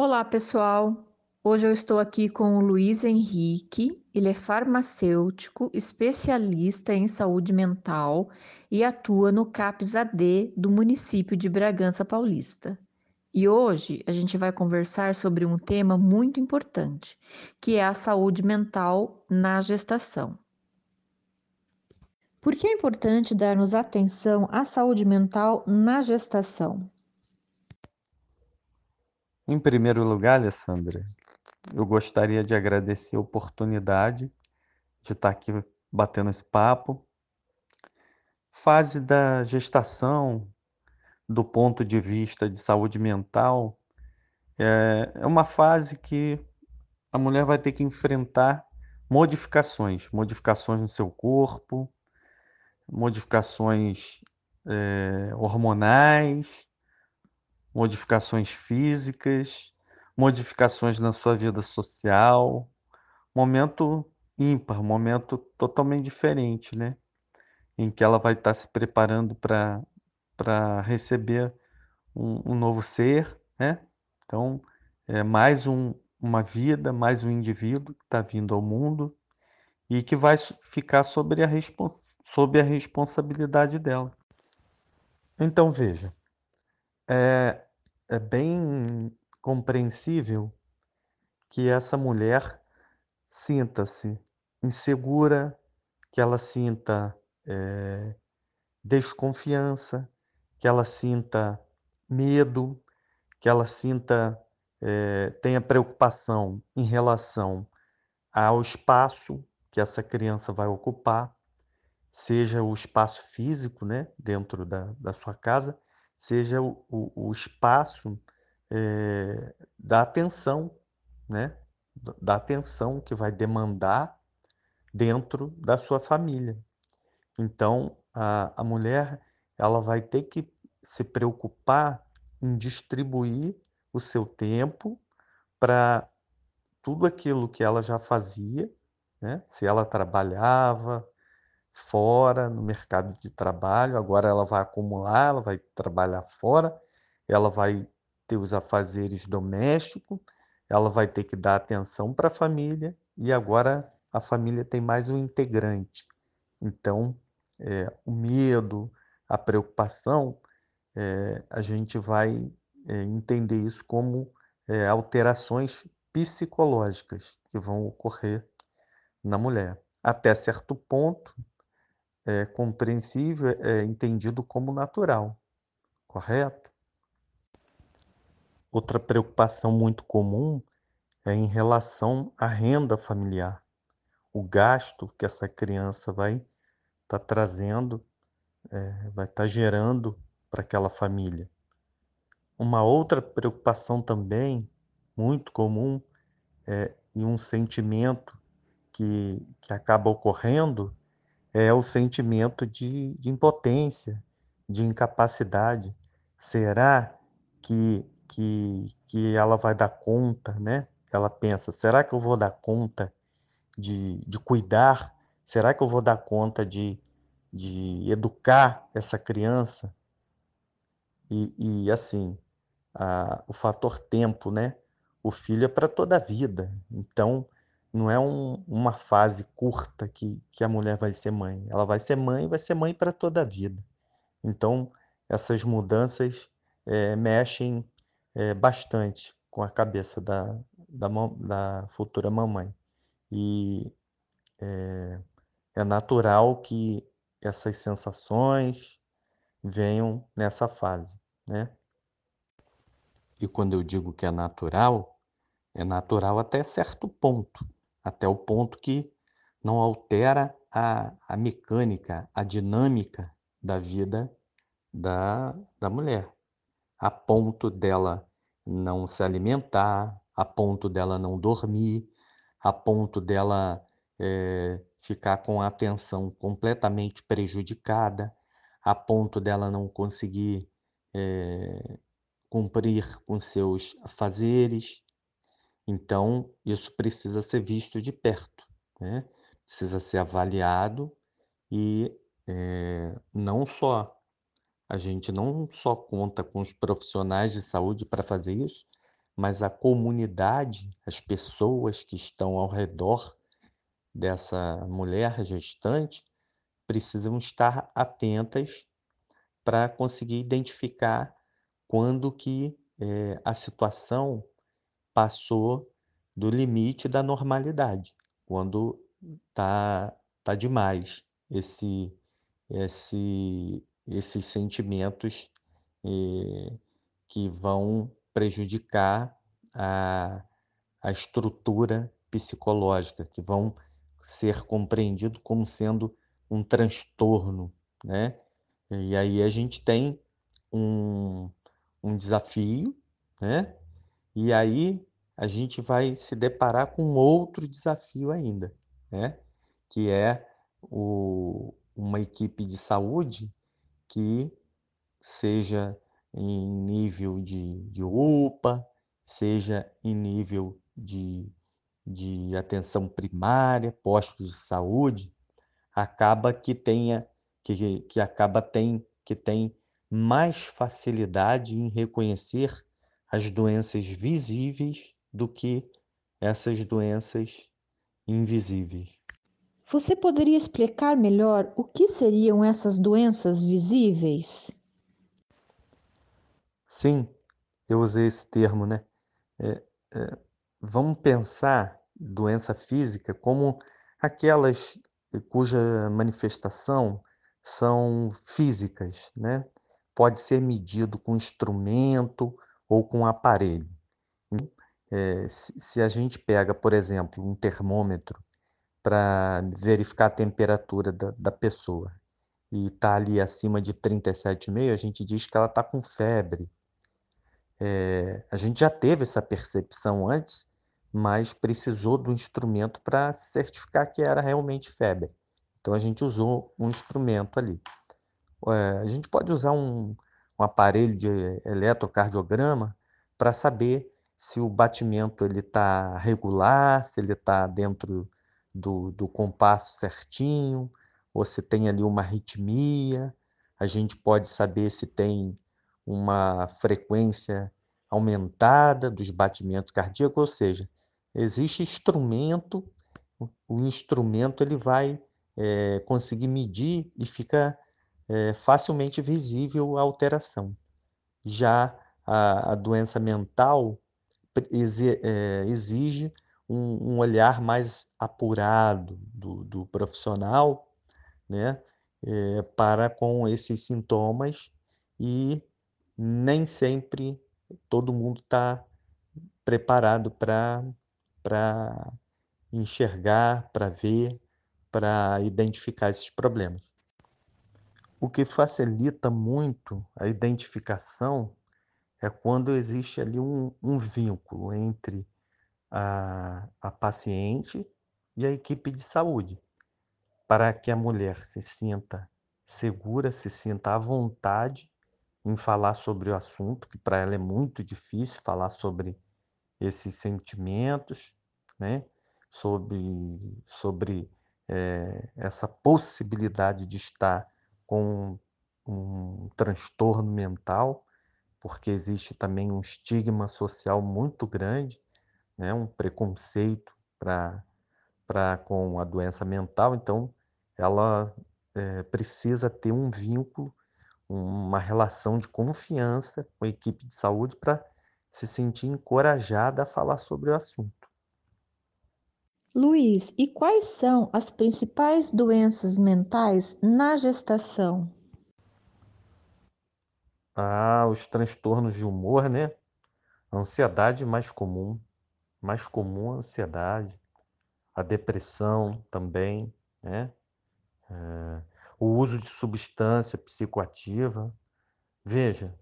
Olá, pessoal. Hoje eu estou aqui com o Luiz Henrique. Ele é farmacêutico, especialista em saúde mental e atua no CAPS AD do município de Bragança Paulista. E hoje a gente vai conversar sobre um tema muito importante, que é a saúde mental na gestação. Por que é importante darmos atenção à saúde mental na gestação? Em primeiro lugar, Alessandra, eu gostaria de agradecer a oportunidade de estar aqui batendo esse papo. Fase da gestação, do ponto de vista de saúde mental, é, é uma fase que a mulher vai ter que enfrentar modificações, modificações no seu corpo, modificações é, hormonais, modificações físicas, modificações na sua vida social, momento ímpar, momento totalmente diferente, né? Em que ela vai estar se preparando para receber um, um, novo ser, né? Então, é mais um, uma vida, mais um indivíduo que está vindo ao mundo e que vai ficar sobre a, sob a responsabilidade dela. Então, veja, é, é bem compreensível que essa mulher sinta-se insegura, que ela sinta é, desconfiança, que ela sinta medo, que ela sinta, é, tenha preocupação em relação ao espaço que essa criança vai ocupar, seja o espaço físico, né, dentro da, da sua casa, seja o, o, espaço é, da atenção, né? da atenção que vai demandar dentro da sua família. Então, a, a mulher ela vai ter que se preocupar em distribuir o seu tempo para tudo aquilo que ela já fazia, né? se ela trabalhava, fora no mercado de trabalho, agora ela vai acumular, ela vai trabalhar fora, ela vai ter os afazeres domésticos, ela vai ter que dar atenção para a família e agora a família tem mais um integrante. Então, é, o medo, a preocupação, é, a gente vai é, entender isso como é, alterações psicológicas que vão ocorrer na mulher. Até certo ponto, é, compreensível, é entendido como natural, correto? Outra preocupação muito comum é em relação à renda familiar, o gasto que essa criança vai estar tá trazendo, é, vai estar tá gerando para aquela família. Uma outra preocupação também muito comum é, e um sentimento que, que acaba ocorrendo é o sentimento de, de impotência, de incapacidade. Será que, que, que ela vai dar conta, né? Ela pensa, será que eu vou dar conta de, de cuidar? Será que eu vou dar conta de, de educar essa criança? E, e assim, a, o fator tempo, né? O filho é para toda a vida. Então, não é um, uma fase curta que, que a mulher vai ser mãe. Ela vai ser mãe e vai ser mãe para toda a vida. Então, essas mudanças é, mexem é, bastante com a cabeça da, da, da futura mamãe. E é, é natural que essas sensações venham nessa fase, né? E quando eu digo que é natural, é natural até certo ponto até o ponto que não altera a, a mecânica, a dinâmica da vida da, da mulher, a ponto dela não se alimentar, a ponto dela não dormir, a ponto dela é, ficar com a atenção completamente prejudicada, a ponto dela não conseguir é, cumprir com seus fazeres, então, isso precisa ser visto de perto, né? precisa ser avaliado e é, não só a gente não só conta com os profissionais de saúde para fazer isso, mas a comunidade, as pessoas que estão ao redor dessa mulher gestante precisam estar atentas para conseguir identificar quando que é, a situação passou do limite da normalidade, quando tá tá demais esse esse esses sentimentos eh, que vão prejudicar a, a estrutura psicológica, que vão ser compreendido como sendo um transtorno, né? E aí a gente tem um, um desafio, né? E aí a gente vai se deparar com outro desafio ainda, né? Que é o, uma equipe de saúde que seja em nível de, de UPA, seja em nível de, de atenção primária, postos de saúde, acaba que tenha que, que acaba tem que tem mais facilidade em reconhecer as doenças visíveis do que essas doenças invisíveis. Você poderia explicar melhor o que seriam essas doenças visíveis? Sim, eu usei esse termo, né? É, é, vamos pensar doença física como aquelas cuja manifestação são físicas, né? Pode ser medido com instrumento ou com aparelho. É, se a gente pega, por exemplo, um termômetro para verificar a temperatura da, da pessoa e está ali acima de 37,5, a gente diz que ela está com febre. É, a gente já teve essa percepção antes, mas precisou do instrumento para certificar que era realmente febre. Então a gente usou um instrumento ali. É, a gente pode usar um, um aparelho de eletrocardiograma para saber se o batimento ele está regular, se ele está dentro do, do compasso certinho, ou se tem ali uma arritmia. A gente pode saber se tem uma frequência aumentada dos batimentos cardíacos, ou seja, existe instrumento, o instrumento ele vai é, conseguir medir e fica é, facilmente visível a alteração. Já a, a doença mental exige um, um, olhar mais apurado do, do profissional né, é, para com esses sintomas e nem sempre todo mundo está preparado para enxergar, para ver, para identificar esses problemas. O que facilita muito a identificação é quando existe ali um, um vínculo entre a, a paciente e a equipe de saúde, para que a mulher se sinta segura, se sinta à vontade em falar sobre o assunto, que para ela é muito difícil falar sobre esses sentimentos, né? sobre, sobre é, essa possibilidade de estar com um transtorno mental, porque existe também um estigma social muito grande, né, um preconceito para com a doença mental, então ela é, precisa ter um vínculo, uma relação de confiança com a equipe de saúde para se sentir encorajada a falar sobre o assunto. Luiz, e quais são as principais doenças mentais na gestação? Ah, os transtornos de humor, né? Ansiedade mais comum, mais comum a ansiedade, a depressão também, né? É, o uso de substância psicoativa. Veja,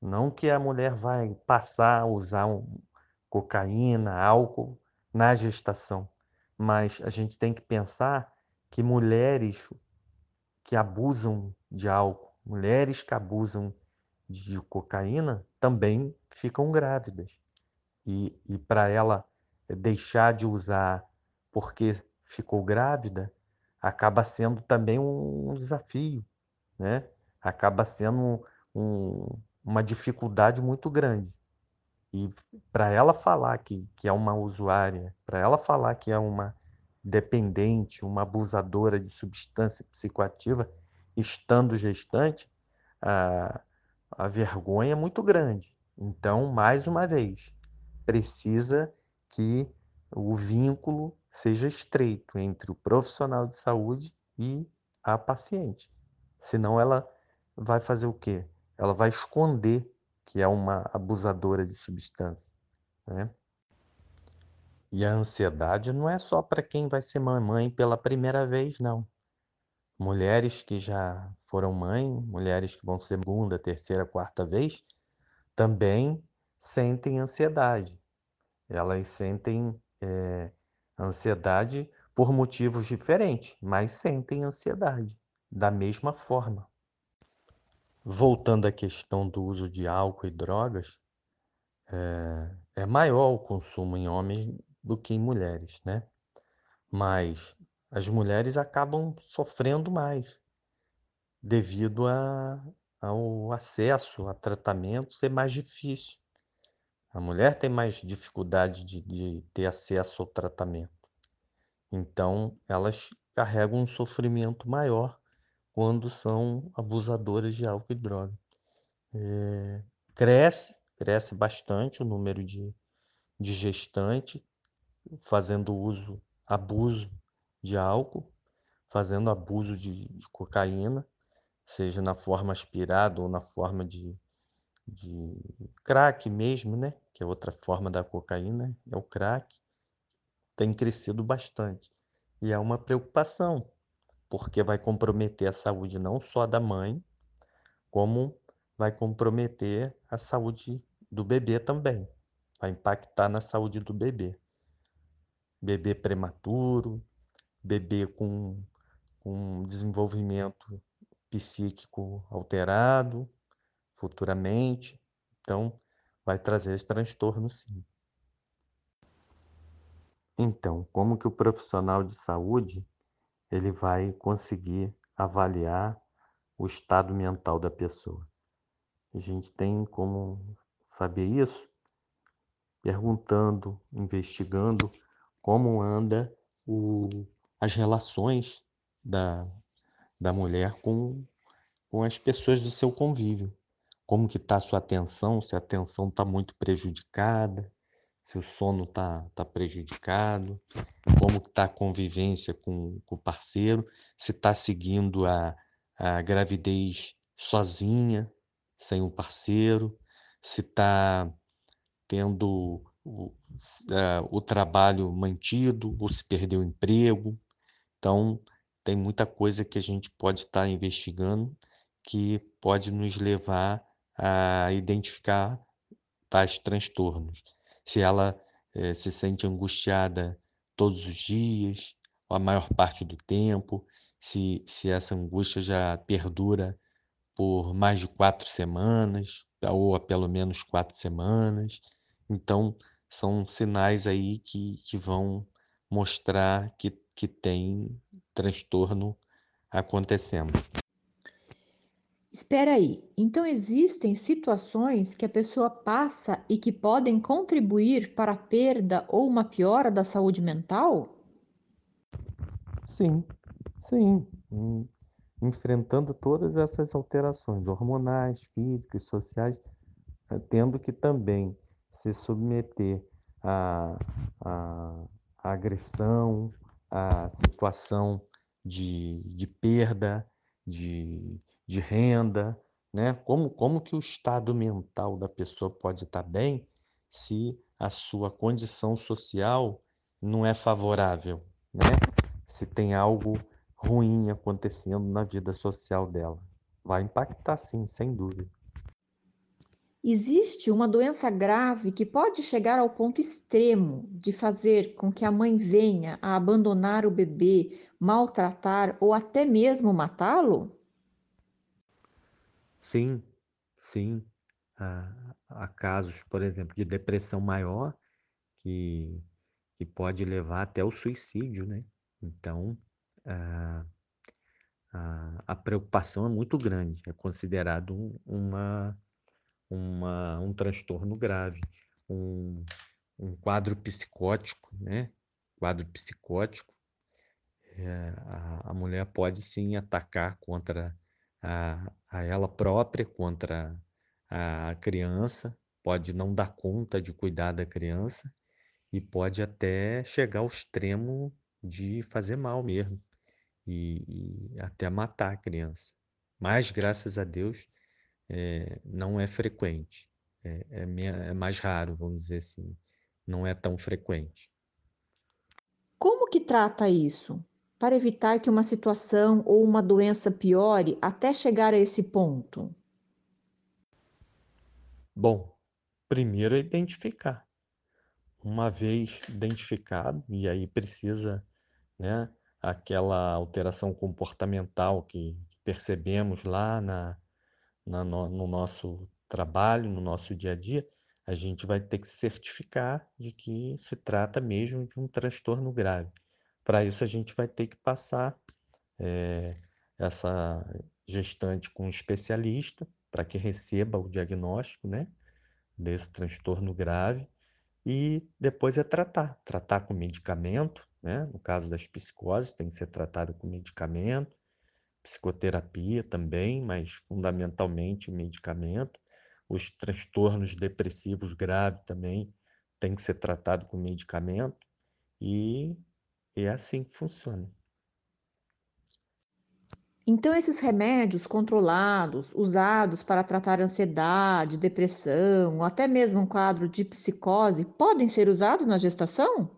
não que a mulher vai passar a usar um, cocaína, álcool na gestação, mas a gente tem que pensar que mulheres que abusam de álcool, mulheres que abusam de cocaína também ficam grávidas. E, e para ela deixar de usar porque ficou grávida, acaba sendo também um desafio, né? acaba sendo um, uma dificuldade muito grande. E para ela falar que, que é uma usuária, para ela falar que é uma dependente, uma abusadora de substância psicoativa, estando gestante, a vergonha é muito grande. Então, mais uma vez, precisa que o vínculo seja estreito entre o profissional de saúde e a paciente. Senão ela vai fazer o quê? Ela vai esconder que é uma abusadora de substância. Né? E a ansiedade não é só para quem vai ser mamãe pela primeira vez, não. Mulheres que já foram mãe, mulheres que vão segunda, terceira, quarta vez, também sentem ansiedade. Elas sentem é, ansiedade por motivos diferentes, mas sentem ansiedade da mesma forma. Voltando à questão do uso de álcool e drogas, é, é maior o consumo em homens do que em mulheres, né? Mas as mulheres acabam sofrendo mais devido a, ao acesso a tratamento ser mais difícil. A mulher tem mais dificuldade de, de ter acesso ao tratamento. Então, elas carregam um sofrimento maior quando são abusadoras de álcool e droga. É, cresce, cresce bastante o número de, de gestantes fazendo uso, abuso de álcool, fazendo abuso de, de cocaína, seja na forma aspirada ou na forma de, de crack mesmo, né? Que é outra forma da cocaína, é o crack. Tem crescido bastante. E é uma preocupação, porque vai comprometer a saúde não só da mãe, como vai comprometer a saúde do bebê também. Vai impactar na saúde do bebê. Bebê prematuro, bebê com, com desenvolvimento psíquico alterado futuramente. Então, vai trazer esse transtorno sim. Então, como que o profissional de saúde ele vai conseguir avaliar o estado mental da pessoa. A gente tem como saber isso perguntando, investigando como anda o, as relações da, da mulher com, com as pessoas do seu convívio. Como que está a sua atenção, se a atenção está muito prejudicada, se o sono está tá prejudicado, como está a convivência com, com o parceiro, se está seguindo a, a gravidez sozinha, sem o um parceiro, se está tendo o, uh, o trabalho mantido ou se perdeu o emprego. Então, tem muita coisa que a gente pode estar tá investigando que pode nos levar a identificar tais transtornos se ela eh, se sente angustiada todos os dias, a maior parte do tempo, se, se essa angústia já perdura por mais de quatro semanas, ou há pelo menos quatro semanas. Então, são sinais aí que, que vão mostrar que, que tem transtorno acontecendo. Espera aí, então existem situações que a pessoa passa e que podem contribuir para a perda ou uma piora da saúde mental? Sim, sim. Enfrentando todas essas alterações hormonais, físicas, sociais, eh, tendo que também se submeter à agressão, à situação de, de perda, de de renda, né? Como, como que o estado mental da pessoa pode estar bem se a sua condição social não é favorável, né? Se tem algo ruim acontecendo na vida social dela. Vai impactar sim, sem dúvida. Existe uma doença grave que pode chegar ao ponto extremo de fazer com que a mãe venha a abandonar o bebê, maltratar ou até mesmo matá-lo? Sim, sim. Há, há casos, por exemplo, de depressão maior que, que pode levar até o suicídio, né? Então, a, a, a preocupação é muito grande, é considerado uma, uma, um transtorno grave. um, um quadro psicótico, né? Quadro psicótico, é, a, a, mulher pode sim atacar contra a, a ela própria, contra a criança, pode não dar conta de cuidar da criança e pode até chegar ao extremo de fazer mal mesmo e, e até matar a criança. Mas, graças a Deus, é, não é frequente. É, é, é mais raro, vamos dizer assim. Não é tão frequente. Como que trata isso? Para evitar que uma situação ou uma doença piore até chegar a esse ponto? Bom, primeiro é identificar. Uma vez identificado, e aí precisa, né, aquela alteração comportamental que percebemos lá na, na no, no nosso trabalho, no nosso dia a dia, a gente vai ter que certificar de que se trata mesmo de um transtorno grave. Para isso, a gente vai ter que passar é, essa gestante com um especialista para que receba o diagnóstico né, desse transtorno grave e depois é tratar, tratar com medicamento, né? No caso das psicoses, tem que ser tratado com medicamento, psicoterapia também, mas fundamentalmente medicamento. Os transtornos depressivos graves também tem que ser tratado com medicamento e é assim que funciona. Então, esses remédios controlados, usados para tratar ansiedade, depressão, ou até mesmo um quadro de psicose, podem ser usados na gestação?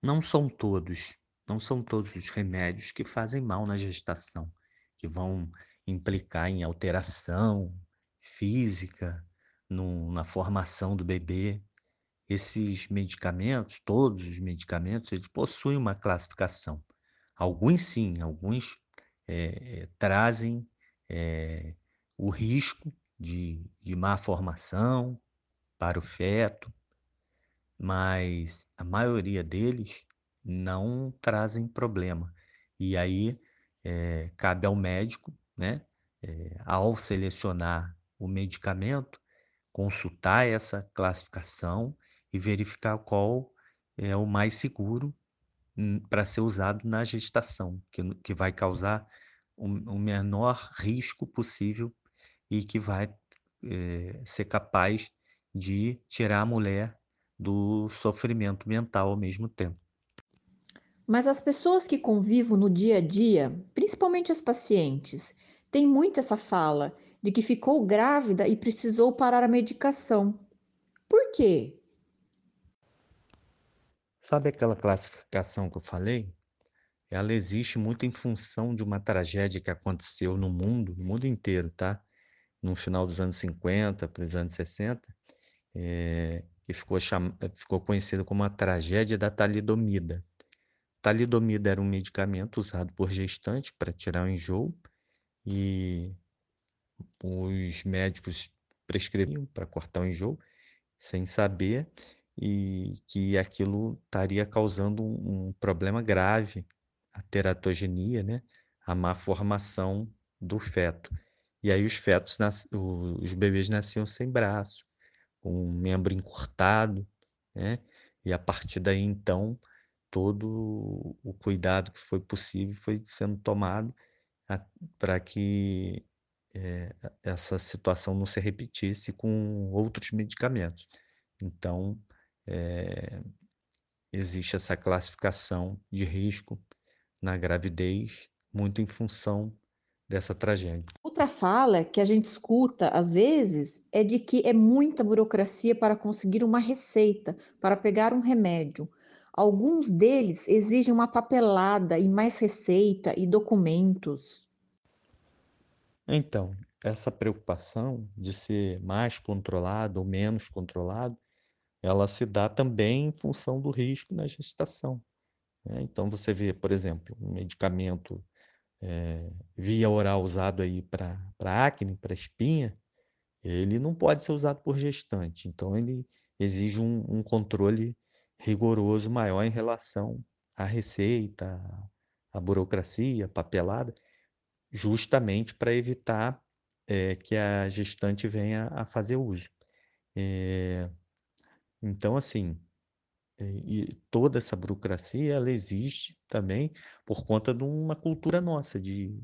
Não são todos, não são todos os remédios que fazem mal na gestação, que vão implicar em alteração física no, na formação do bebê. Esses medicamentos, todos os medicamentos, eles possuem uma classificação. Alguns sim, alguns é, trazem é, o risco de, de má formação para o feto, mas a maioria deles não trazem problema. E aí é, cabe ao médico, né, é, ao selecionar o medicamento, consultar essa classificação e verificar qual é o mais seguro para ser usado na gestação, que, que vai causar o, o menor risco possível e que vai é, ser capaz de tirar a mulher do sofrimento mental ao mesmo tempo. Mas as pessoas que convivo no dia a dia, principalmente as pacientes, têm muito essa fala de que ficou grávida e precisou parar a medicação. Por quê? Sabe aquela classificação que eu falei? Ela existe muito em função de uma tragédia que aconteceu no mundo, no mundo inteiro, tá? No final dos anos 50 para os anos 60, é, que ficou, cham... ficou conhecida como a tragédia da talidomida. Talidomida era um medicamento usado por gestantes para tirar o enjoo e os médicos prescreviam para cortar o enjoo sem saber e que aquilo estaria causando um, problema grave, a teratogenia, né? a má formação do feto. E aí os fetos, os bebês nasciam sem braço, com um membro encurtado, né? E a partir daí, então, todo o cuidado que foi possível foi sendo tomado para que é, essa situação não se repetisse com outros medicamentos. Então, é, existe essa classificação de risco na gravidez, muito em função dessa tragédia. Outra fala que a gente escuta às vezes é de que é muita burocracia para conseguir uma receita, para pegar um remédio. Alguns deles exigem uma papelada e mais receita e documentos. Então, essa preocupação de ser mais controlado ou menos controlado ela se dá também em função do risco na gestação. Né? Então, você vê, por exemplo, um medicamento é, via oral usado aí para acne, para espinha, ele não pode ser usado por gestante. Então, ele exige um, um controle rigoroso maior em relação à receita, à burocracia, à papelada, justamente para evitar é, que a gestante venha a fazer uso. Eh, então, assim, eh, e toda essa burocracia, ela existe também por conta de uma cultura nossa, de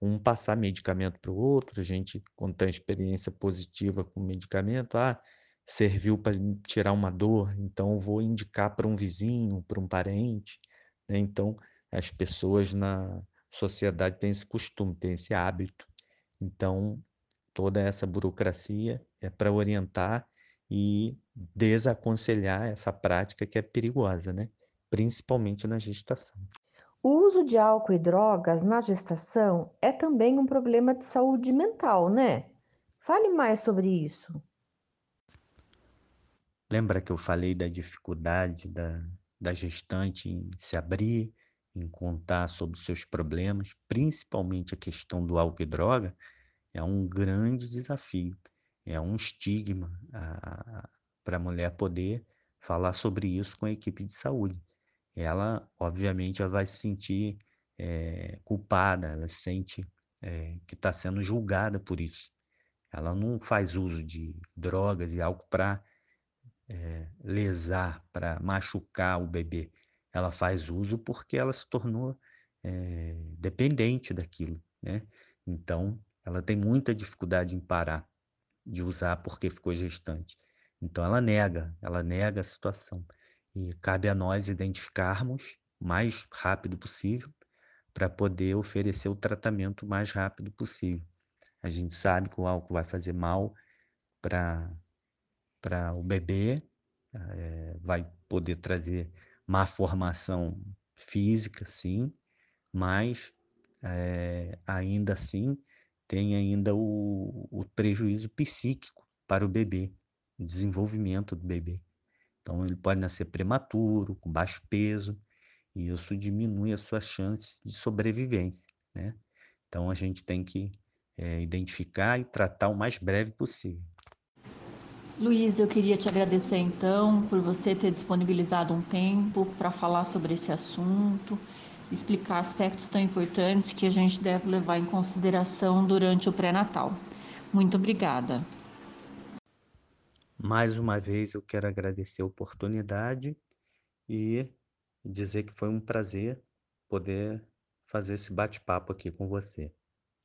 um passar medicamento para o outro, a gente, quando tem experiência positiva com medicamento, ah, serviu para tirar uma dor, então vou indicar para um vizinho, para um parente, né? Então, as pessoas na sociedade têm esse costume, têm esse hábito. Então, toda essa burocracia é para orientar e desaconselhar essa prática que é perigosa, né? Principalmente na gestação. O uso de álcool e drogas na gestação é também um problema de saúde mental, né? Fale mais sobre isso. Lembra que eu falei da dificuldade da, da gestante em se abrir, em contar sobre seus problemas, principalmente a questão do álcool e droga, é um grande desafio, é um estigma para a mulher poder falar sobre isso com a equipe de saúde. Ela, obviamente, ela vai se sentir é, culpada, ela sente é, que está sendo julgada por isso. Ela não faz uso de drogas e álcool para é, lesar, para machucar o bebê. Ela faz uso porque ela se tornou é, dependente daquilo, né? Então, ela tem muita dificuldade em parar de usar porque ficou gestante. Então, ela nega, ela nega a situação. E cabe a nós identificarmos o mais rápido possível para poder oferecer o tratamento mais rápido possível. A gente sabe que o álcool vai fazer mal para para o bebê, é, vai poder trazer má formação física, sim, mas é, ainda assim tem ainda o, o prejuízo psíquico para o bebê, o desenvolvimento do bebê. Então ele pode nascer prematuro, com baixo peso, e isso diminui as suas chances de sobrevivência, né? Então a gente tem que é, identificar e tratar o mais breve possível. Luiz, eu queria te agradecer então por você ter disponibilizado um tempo para falar sobre esse assunto, explicar aspectos tão importantes que a gente deve levar em consideração durante o pré-natal. Muito obrigada. Mais uma vez eu quero agradecer a oportunidade e dizer que foi um prazer poder fazer esse bate-papo aqui com você.